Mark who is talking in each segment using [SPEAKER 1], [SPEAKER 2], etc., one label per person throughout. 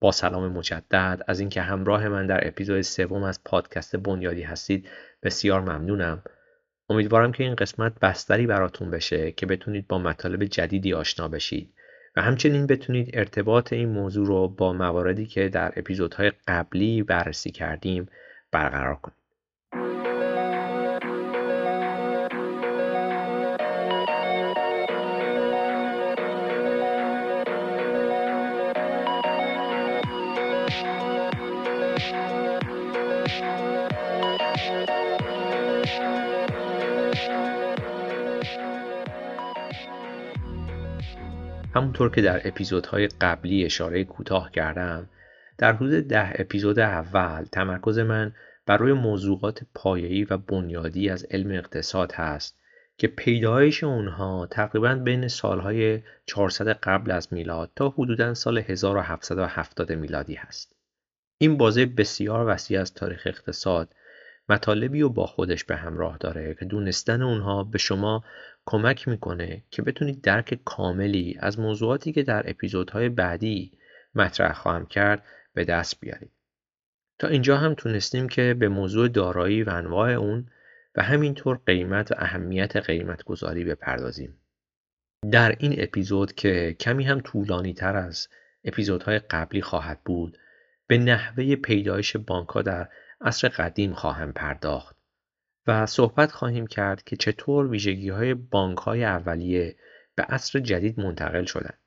[SPEAKER 1] با سلام مجدد. از اینکه همراه من در اپیزود سوم از پادکست بنیادی هستید بسیار ممنونم. امیدوارم که این قسمت بستری براتون بشه که بتونید با مطالب جدیدی آشنا بشید و همچنین بتونید ارتباط این موضوع رو با مواردی که در اپیزودهای قبلی بررسی کردیم برقرار کنید. همونطور که در اپیزودهای قبلی اشاره کوتاه کردم در حدود ده اپیزود اول تمرکز من بر روی موضوعات پایه‌ای و بنیادی از علم اقتصاد هست که پیدایش اونها تقریبا بین سالهای 400 قبل از میلاد تا حدودا سال 1770 میلادی هست. این بازه بسیار وسیع از تاریخ اقتصاد مطالبی رو با خودش به همراه داره که دونستن اونها به شما کمک می‌کنه که بتونید درک کاملی از موضوعاتی که در اپیزودهای بعدی مطرح خواهم کرد به دست بیارید. تا اینجا هم تونستیم که به موضوع دارایی و انواع اون و همینطور قیمت و اهمیت قیمت گذاری بپردازیم. در این اپیزود که کمی هم طولانی تر از اپیزودهای قبلی خواهد بود به نحوه پیدایش بانک ها در عصر قدیم خواهم پرداخت و صحبت خواهیم کرد که چطور ویژگی های بانک های اولیه به عصر جدید منتقل شدند.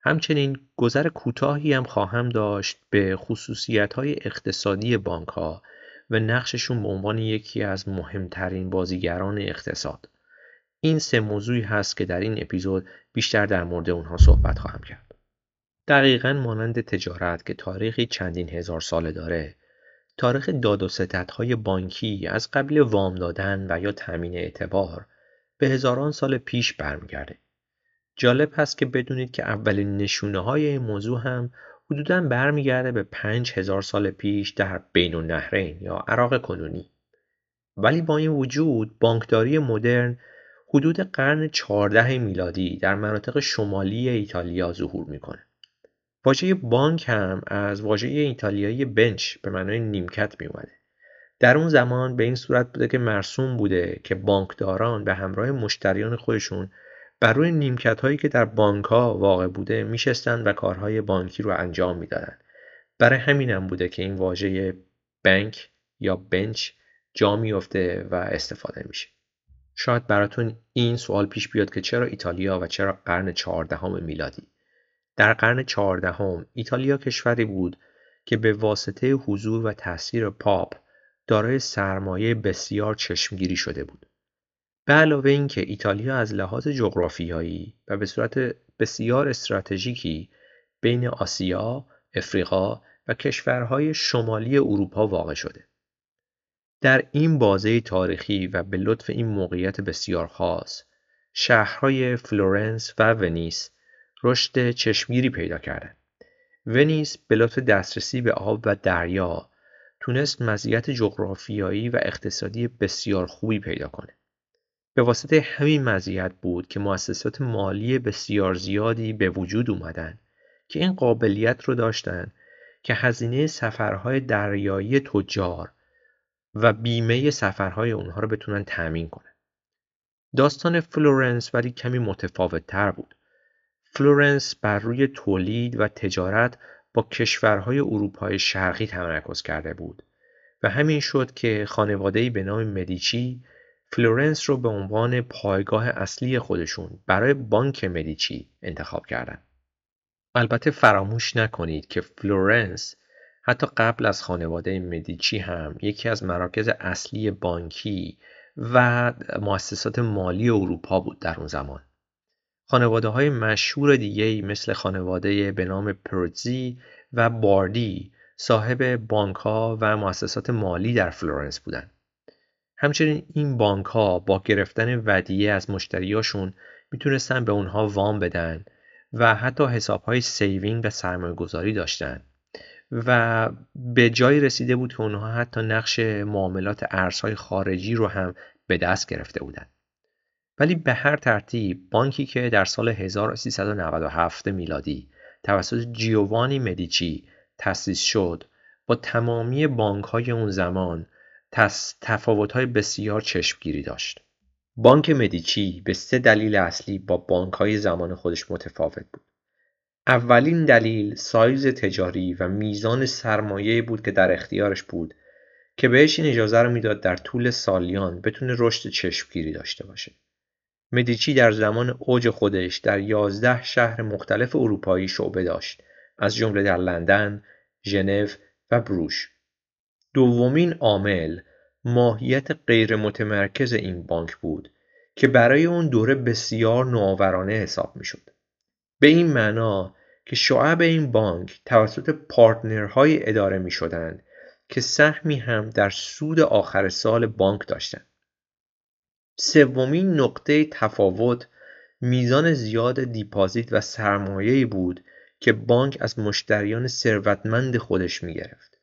[SPEAKER 1] همچنین گذر کوتاهی هم خواهم داشت به خصوصیت های اقتصادی بانک ها و نقششون به عنوان یکی از مهمترین بازیگران اقتصاد. این سه موضوعی هست که در این اپیزود بیشتر در مورد اونها صحبت خواهم کرد. دقیقا مانند تجارت که تاریخی چندین هزار ساله داره تاریخ داد و های بانکی از قبل وام دادن و یا تامین اعتبار به هزاران سال پیش برمیگرده. جالب هست که بدونید که اولین نشونه های این موضوع هم حدودا برمیگرده به پنج هزار سال پیش در بین النهرین یا عراق کنونی. ولی با این وجود بانکداری مدرن حدود قرن 14 میلادی در مناطق شمالی ایتالیا ظهور می‌کنه. واژه بانک هم از واژه ایتالیایی بنچ به معنای نیمکت می اومده. در اون زمان به این صورت بوده که مرسوم بوده که بانکداران به همراه مشتریان خودشون بر روی نیمکت هایی که در بانک ها واقع بوده میشستند و کارهای بانکی رو انجام می‌دادن. برای همین هم بوده که این واژه بانک یا بنچ جا میفته و استفاده میشه. شاید براتون این سوال پیش بیاد که چرا ایتالیا و چرا قرن چهاردهم میلادی در قرن چهاردهم ایتالیا کشوری بود که به واسطه حضور و تاثیر پاپ دارای سرمایه بسیار چشمگیری شده بود. به علاوه اینکه ایتالیا از لحاظ جغرافیایی و به صورت بسیار استراتژیکی بین آسیا، افریقا و کشورهای شمالی اروپا واقع شده. در این بازه تاریخی و به لطف این موقعیت بسیار خاص، شهرهای فلورنس و ونیس رشد چشمگیری پیدا کردند. ونیس به لطف دسترسی به آب و دریا تونست مزیت جغرافیایی و اقتصادی بسیار خوبی پیدا کنه. به واسطه همین مزیت بود که مؤسسات مالی بسیار زیادی به وجود اومدن که این قابلیت رو داشتن که هزینه سفرهای دریایی تجار و بیمه سفرهای اونها رو بتونن تأمین کنن. داستان فلورنس ولی کمی متفاوت تر بود. فلورنس بر روی تولید و تجارت با کشورهای اروپای شرقی تمرکز کرده بود و همین شد که خانواده‌ای به نام مدیچی فلورنس رو به عنوان پایگاه اصلی خودشون برای بانک مدیچی انتخاب کردند. البته فراموش نکنید که فلورنس حتی قبل از خانواده مدیچی هم یکی از مراکز اصلی بانکی و مؤسسات مالی اروپا بود در اون زمان. خانواده های مشهور دیگه مثل خانواده به نام پرزی و باردی صاحب بانک ها و مؤسسات مالی در فلورنس بودند. همچنین این بانک ها با گرفتن ودیعه از مشتریاشون می‌تونستن به اونها وام بدن و حتی حساب های saving و سرمایه گذاری داشتن و به جایی رسیده بود که اونها حتی نقش معاملات ارزهای خارجی رو هم به دست گرفته بودند. ولی به هر ترتیب بانکی که در سال 1397 میلادی توسط جیووانی مدیچی تأسیس شد با تمامی بانک های اون زمان تفاوت های بسیار چشمگیری داشت. بانک مدیچی به سه دلیل اصلی با بانک های زمان خودش متفاوت بود. اولین دلیل سایز تجاری و میزان سرمایه بود که در اختیارش بود که بهش این اجازه رو می‌داد در طول سالیان بتونه رشد چشمگیری داشته باشه. مدیچی در زمان اوج خودش در یازده شهر مختلف اروپایی شعبه داشت از جمله در لندن، ژنو و بروش. دومین عامل ماهیت غیر متمرکز این بانک بود که برای اون دوره بسیار نوآورانه حساب می شد. به این معنا که شعب این بانک توسط پارتنرهای اداره می شدند که سهمی هم در سود آخر سال بانک داشتند. سومین نقطه تفاوت میزان زیاد دیپازیت و سرمایه‌ای بود که بانک از مشتریان ثروتمند خودش می گرفت.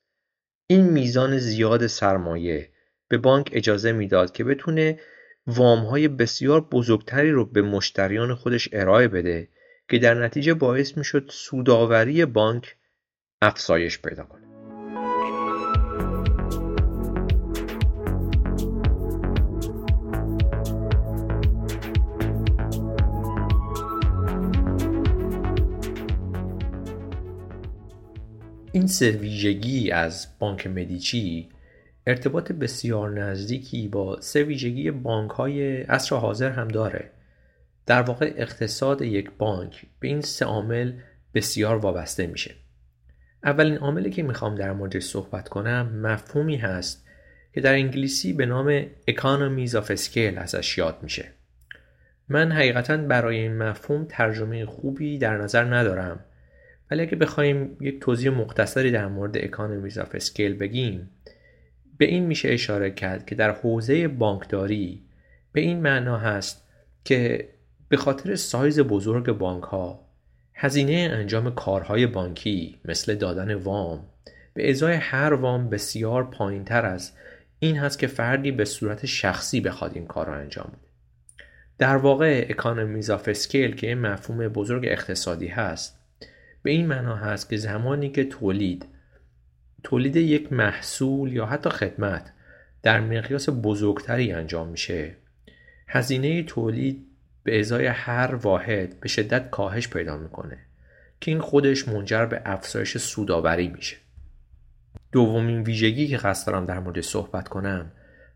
[SPEAKER 1] این میزان زیاد سرمایه به بانک اجازه می‌داد که بتونه وامهای بسیار بزرگتری رو به مشتریان خودش ارائه بده که در نتیجه باعث می‌شد سوداوری بانک افزایش پیدا کنه. این سه ویژگی از بانک مدیچی ارتباط بسیار نزدیکی با سه ویژگی بانک های عصر حاضر هم داره. در واقع اقتصاد یک بانک به این سه عامل بسیار وابسته میشه. اولین عاملی که می‌خوام در موردش صحبت کنم مفهومی هست که در انگلیسی به نام Economies of Scale ازش یاد میشه. من حقیقتا برای این مفهوم ترجمه خوبی در نظر ندارم. ولی اگه بخوایم یک توضیح مختصری در مورد economies of scale بگیم به این میشه اشاره کرد که در حوزه بانکداری به این معنا هست که به خاطر سایز بزرگ بانک ها هزینه انجام کارهای بانکی مثل دادن وام به ازای هر وام بسیار پایین تر از این هست که فردی به صورت شخصی بخواد این کار را انجام بده. در واقع economies of scale که مفهوم بزرگ اقتصادی هست به این معنا هست که زمانی که تولید تولید یک محصول یا حتی خدمت در مقیاس بزرگتری انجام میشه هزینه تولید به ازای هر واحد به شدت کاهش پیدا می‌کنه که این خودش منجر به افزایش سوداوری میشه. دومین ویژگی که قصد دارم در مورد صحبت کنم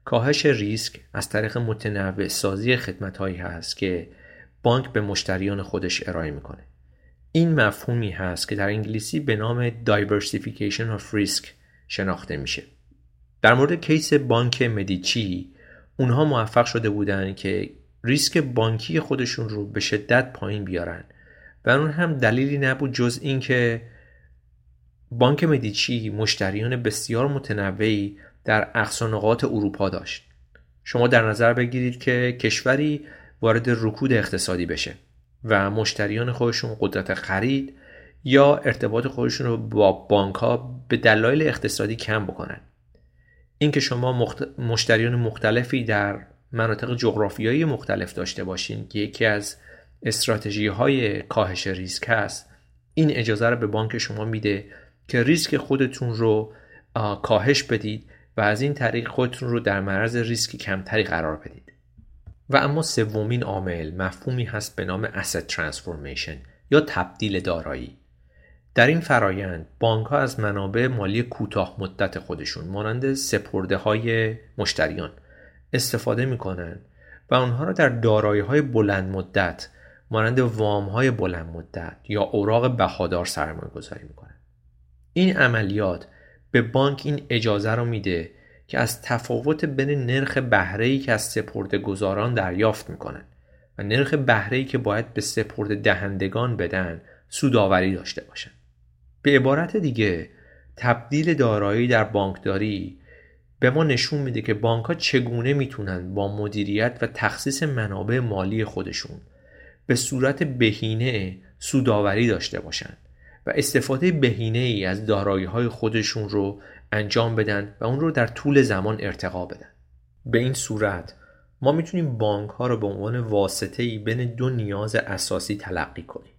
[SPEAKER 1] کاهش ریسک از طریق متنوع سازی خدمت هایی هست که بانک به مشتریان خودش ارائه می‌کنه. این مفهومی هست که در انگلیسی به نام Diversification of Risk شناخته میشه. در مورد کیس بانک مدیچی اونها موفق شده بودن که ریسک بانکی خودشون رو به شدت پایین بیارن و اون هم دلیلی نبود جز اینکه بانک مدیچی مشتریان بسیار متنوعی در اقصانقات اروپا داشت. شما در نظر بگیرید که کشوری وارد رکود اقتصادی بشه و مشتریان خودشون قدرت خرید یا ارتباط خودشون رو با بانک ها به دلایل اقتصادی کم بکنن. اینکه شما مشتریان مختلفی در مناطق جغرافیایی مختلف داشته باشین که یکی از استراتژی های کاهش ریسک هست این اجازه رو به بانک شما میده که ریسک خودتون رو کاهش بدید و از این طریق خودتون رو در معرض ریسک کمتری قرار بدید. و اما سومین عامل مفهومی هست به نام asset transformation یا تبدیل دارایی. در این فرایند بانک ها از منابع مالی کوتاه مدت خودشون مانند سپرده های مشتریان استفاده می‌کنن و آنها را در دارایی های بلند مدت مانند وام های بلند مدت یا اوراق بهادار سرمایه گذاری می‌کنن. این عملیات به بانک این اجازه رو میده که از تفاوت بین نرخ بهره‌ای که از سپرده گذاران دریافت می‌کنن و نرخ بهره‌ای که باید به سپرده دهندگان بدن سوداوری داشته باشند. به عبارت دیگه تبدیل دارایی در بانکداری به ما نشون میده که بانک ها چگونه می‌تونن با مدیریت و تخصیص منابع مالی خودشون به صورت بهینه سوداوری داشته باشند و استفاده بهینه ای از دارایی های خودشون رو انجام بدن و اون رو در طول زمان ارتقا بدن به این صورت ما می‌تونیم بانک ها رو به عنوان واسطه ای بین دو نیاز اساسی تلقی کنیم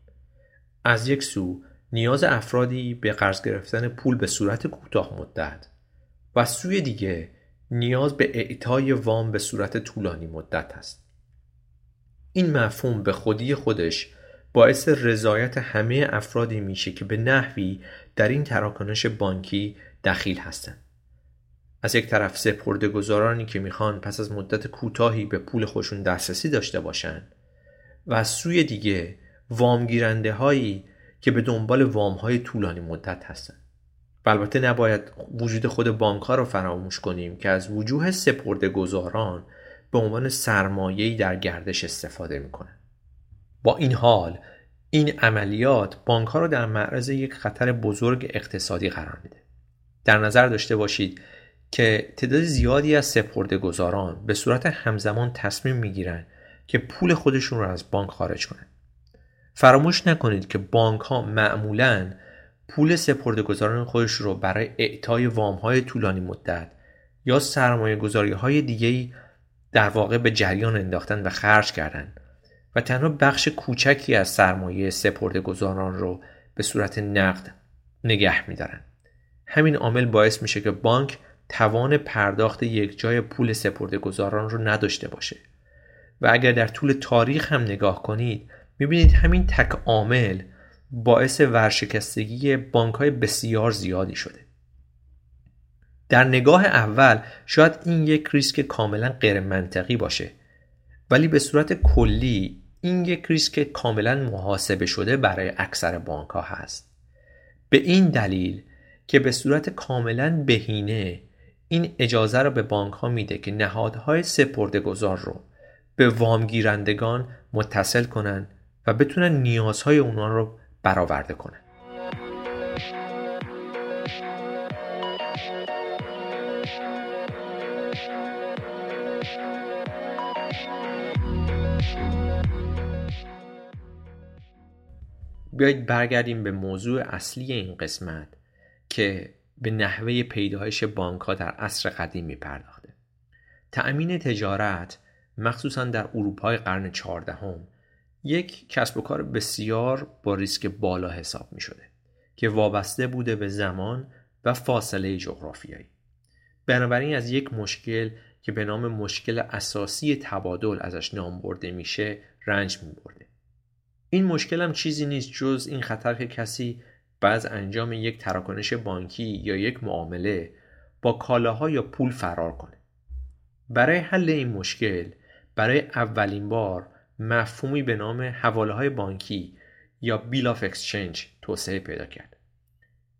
[SPEAKER 1] از یک سو نیاز افرادی به قرض گرفتن پول به صورت کوتاه مدت و سوی دیگه نیاز به اعطای وام به صورت طولانی مدت است. این مفهوم به خودی خودش باعث رضایت همه افرادی میشه که به نحوی در این تراکنش بانکی دخیل هستند. از یک طرف سپرده گذارانی که می‌خوان پس از مدت کوتاهی به پول خودشون دسترسی داشته باشن و از سوی دیگه وامگیرنده هایی که به دنبال وام های طولانی مدت هستن. و البته نباید وجود خود بانک ها رو فراموش کنیم که از وجوه سپرده گذاران به عنوان سرمایه‌ای در گردش استفاده می‌کنن. با این حال این عملیات بانک ها رو در معرض یک خطر بزرگ اقتصادی قرار میده. در نظر داشته باشید که تعداد زیادی از سپرده گذاران به صورت همزمان تصمیم می‌گیرن که پول خودشون رو از بانک خارج کنند. فراموش نکنید که بانک ها معمولا پول سپرده گذاران خودش رو برای اعطای وام های طولانی مدت یا سرمایه گذاری های دیگه در واقع به جریان انداختن و خرج کردن و تنها بخش کوچکی از سرمایه سپرده گذاران رو به صورت نقد نگه میدارن. همین عامل باعث میشه که بانک توان پرداخت یک جای پول سپرده گذاران رو نداشته باشه. و اگر در طول تاریخ هم نگاه کنید می‌بینید همین تک عامل باعث ورشکستگی بانک های بسیار زیادی شده. در نگاه اول شاید این یک ریسک کاملا غیر منطقی باشه. ولی به صورت کلی این یک ریسک کاملا محاسبه شده برای اکثر بانک ها هست. به این دلیل که به صورت کاملا بهینه این اجازه را به بانک ها میده که نهادهای سپرده گذار رو به وامگیرندگان متصل کنن و بتونن نیازهای اونا رو برآورده کنن. بیایید برگردیم به موضوع اصلی این قسمت. که به نحوه پیدایش بانک ها در عصر قدیم می پرداخته. تأمین تجارت مخصوصا در اروپای قرن چهاردهم یک کسب و کار بسیار با ریسک بالا حساب می شده که وابسته بوده به زمان و فاصله جغرافیایی. بنابراین از یک مشکل که به نام مشکل اساسی تبادل ازش نام برده میشه رنج می برده. این مشکل هم چیزی نیست جز این خطر که کسی بعد انجام یک تراکنش بانکی یا یک معامله با کالاها یا پول فرار کنه. برای حل این مشکل برای اولین بار مفهومی به نام حواله های بانکی یا bill of exchange توسعه پیدا کرد.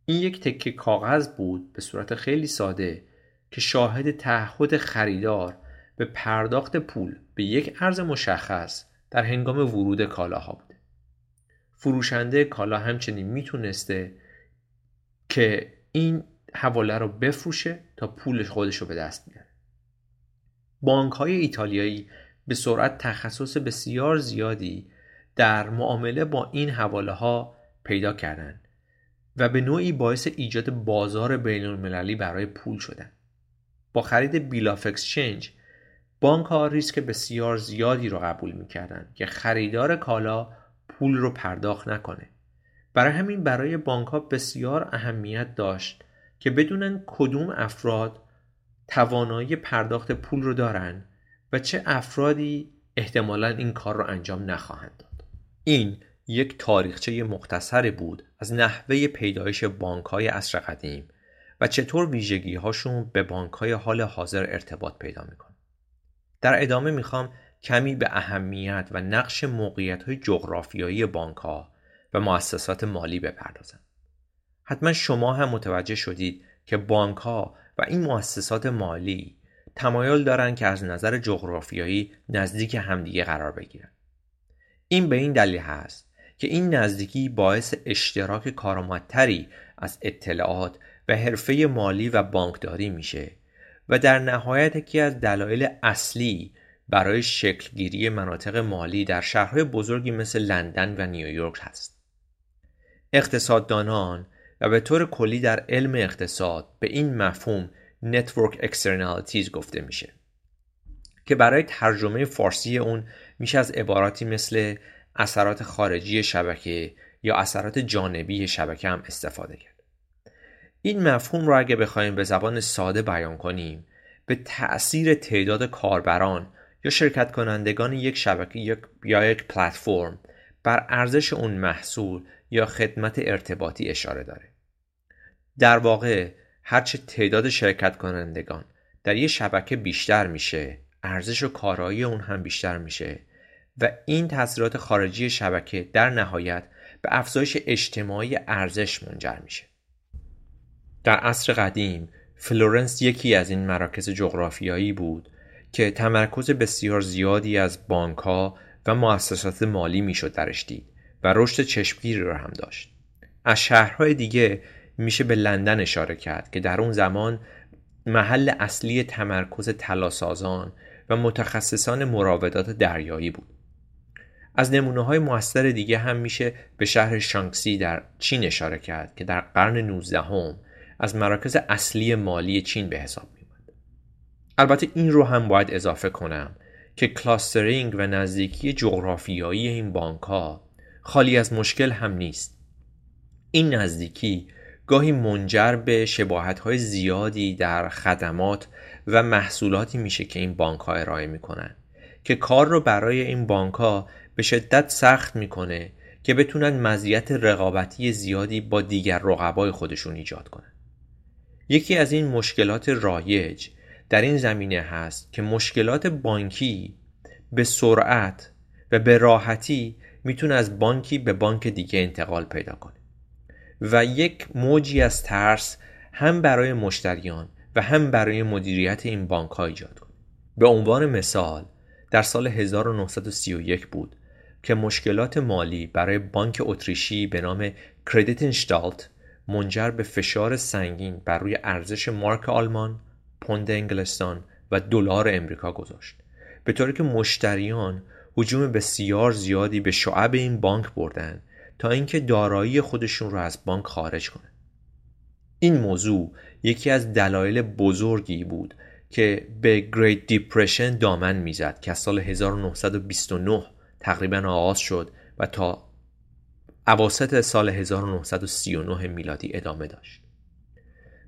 [SPEAKER 1] این یک تکه کاغذ بود به صورت خیلی ساده که شاهد تعهد خریدار به پرداخت پول به یک ارز مشخص در هنگام ورود کالاها بود. فروشنده کالا همچنین می‌تونسته که این حواله رو بفروشه تا پولش خودش رو به دست بیاره بانک های ایتالیایی به سرعت تخصص بسیار زیادی در معامله با این حواله ها پیدا کردند و به نوعی باعث ایجاد بازار بین المللی برای پول شدن. با خرید بیلاف اکسچنج بانک ها ریسک بسیار زیادی رو قبول می‌کردند که خریدار کالا پول رو پرداخت نکنه. برای همین برای بانک ها بسیار اهمیت داشت که بدونن کدوم افراد توانایی پرداخت پول رو دارن و چه افرادی احتمالا این کار رو انجام نخواهند داد. این یک تاریخچه مختصری بود از نحوه پیدایش بانک های عصر قدیم و چطور ویژگی هاشون به بانک های حال حاضر ارتباط پیدا می‌کنه. در ادامه می‌خوام کمی به اهمیت و نقش موقعیت های جغرافیایی بانک ها و مؤسسات مالی بپردازم. حتما شما هم متوجه شدید که بانک ها و این مؤسسات مالی تمایل دارند که از نظر جغرافیایی نزدیک همدیگه قرار بگیرند. این به این دلیل هست که این نزدیکی باعث اشتراک کارآمدتری از اطلاعات و حرفه مالی و بانکداری میشه و در نهایت یکی از دلایل اصلی برای شکلگیری مناطق مالی در شهرهای بزرگی مثل لندن و نیویورک هست. اقتصاددانان و به طور کلی در علم اقتصاد به این مفهوم Network Externalities گفته میشه که برای ترجمه فارسی اون میشه از عباراتی مثل اثرات خارجی شبکه یا اثرات جانبی شبکه هم استفاده کرد این مفهوم رو اگه بخوایم به زبان ساده بیان کنیم به تأثیر تعداد کاربران یا شرکت کنندگان یک شبکه یا یک پلتفرم بر ارزش اون محصول یا خدمت ارتباطی اشاره داره. در واقع هرچه تعداد شرکت کنندگان در یک شبکه بیشتر میشه ارزش و کارایی اون هم بیشتر میشه و این تاثیرات خارجی شبکه در نهایت به افزایش اجتماعی ارزش منجر میشه. در عصر قدیم فلورنس یکی از این مراکز جغرافیایی بود که تمرکز بسیار زیادی از بانک ها و مؤسسات مالی می‌شد درش دید و رشد چشمگیری را هم داشت از شهرهای دیگه میشه به لندن اشاره کرد که در اون زمان محل اصلی تمرکز طلاسازان و متخصصان مراودات دریایی بود از نمونه های موثر دیگه هم میشه به شهر شانگسی در چین اشاره کرد که در قرن 19 هم از مراکز اصلی مالی چین به حساب میومد. البته این رو هم باید اضافه کنم که کلاسترینگ و نزدیکی جغرافیایی این بانک ها خالی از مشکل هم نیست. این نزدیکی گاهی منجر به شباهت های زیادی در خدمات و محصولاتی میشه که این بانک ها ارائه می‌کنن که کار رو برای این بانک ها به شدت سخت می‌کنه که بتونن مزیت رقابتی زیادی با دیگر رقبای خودشون ایجاد کنن یکی از این مشکلات رایج در این زمینه هست که مشکلات بانکی به سرعت و به راحتی می‌تونه از بانکی به بانک دیگه انتقال پیدا کنه. و یک موجی از ترس هم برای مشتریان و هم برای مدیریت این بانک ها ایجاد کنه. به عنوان مثال در سال 1931 بود که مشکلات مالی برای بانک اتریشی به نام کردیتنشتالت منجر به فشار سنگین بر روی ارزش مارک آلمان، پوند انگلستان و دلار امریکا گذاشت. به طوری که مشتریان حجوم بسیار زیادی به شعب این بانک بردن تا اینکه دارایی خودشون رو از بانک خارج کنه. این موضوع یکی از دلایل بزرگی بود که به گریت دیپرشن دامن می‌زد که سال 1929 تقریبا آغاز شد و تا اواسط سال 1939 میلادی ادامه داشت.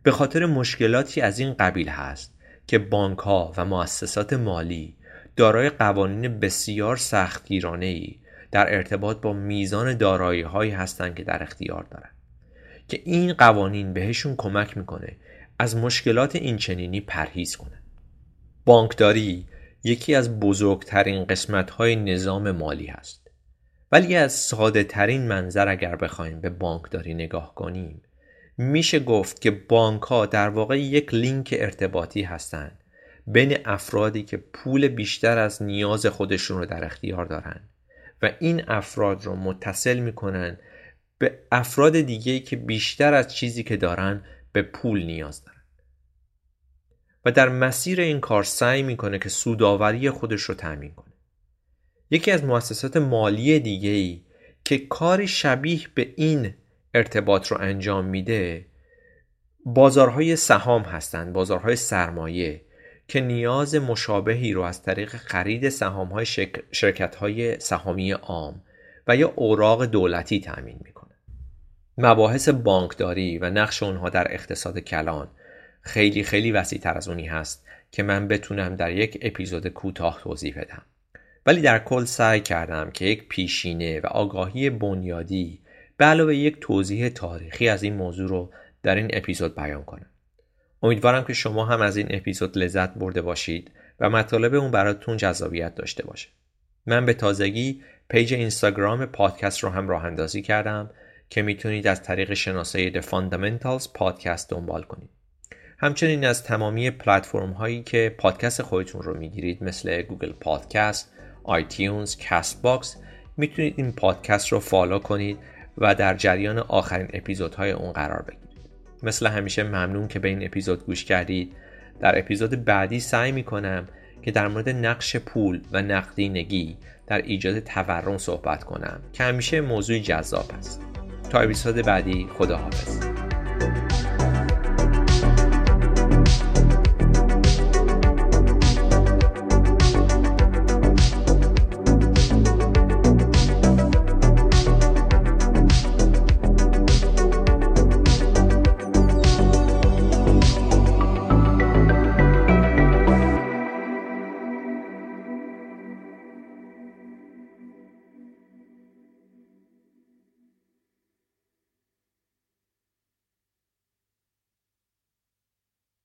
[SPEAKER 1] به خاطر مشکلاتی از این قبیل هست که بانک ها و مؤسسات مالی دارای قوانین بسیار سختگیرانه ای در ارتباط با میزان دارایی هایی هستند که در اختیار دارند که این قوانین بهشون کمک می‌کنه از مشکلات اینچنینی پرهیز کنه بانکداری یکی از بزرگترین قسمت های نظام مالی هست. ولی از ساده ترین منظر اگر بخوایم به بانکداری نگاه کنیم میشه گفت که بانک ها در واقع یک لینک ارتباطی هستند بین افرادی که پول بیشتر از نیاز خودشون رو در اختیار دارن. و این افراد رو متصل می‌کنن به افراد دیگه که بیشتر از چیزی که دارن به پول نیاز دارن. و در مسیر این کار سعی می‌کنه که سوداوری خودش رو تأمین کنه. یکی از مؤسسات مالی دیگه که کاری شبیه به این ارتباط رو انجام میده بازارهای سهام هستند بازارهای سرمایه که نیاز مشابهی رو از طریق خرید سهام های شرکت های سهامی عام و یا اوراق دولتی تأمین می‌کنه. مباحث بانکداری و نقش اونها در اقتصاد کلان خیلی خیلی وسیع تر از اونی هست که من بتونم در یک اپیزود کوتاه توضیح بدم. ولی در کل سعی کردم که یک پیشینه و آگاهی بنیادی به علاوه یک توضیح تاریخی از این موضوع رو در این اپیزود بیان کنم. امیدوارم که شما هم از این اپیزود لذت برده باشید و مطالب اون براتون جذابیت داشته باشه. من به تازگی page اینستاگرام پادکست رو هم راه اندازی کردم که می‌تونید از طریق شناسه The Fundamentals Podcast دنبال کنید. همچنین از تمامی پلتفرم هایی که پادکست خودتون رو می‌گیرید مثل Google Podcasts، iTunes، Castbox می‌تونید این پادکست رو follow کنید و در جریان آخرین اپیزودهای اون قرار بگیرید. مثل همیشه ممنون که به این اپیزود گوش کردید. در اپیزود بعدی سعی می‌کنم که در مورد نقش پول و نقدینگی در ایجاد تورم صحبت کنم که همیشه موضوع جذاب است. تا اپیزود بعدی خداحافظ.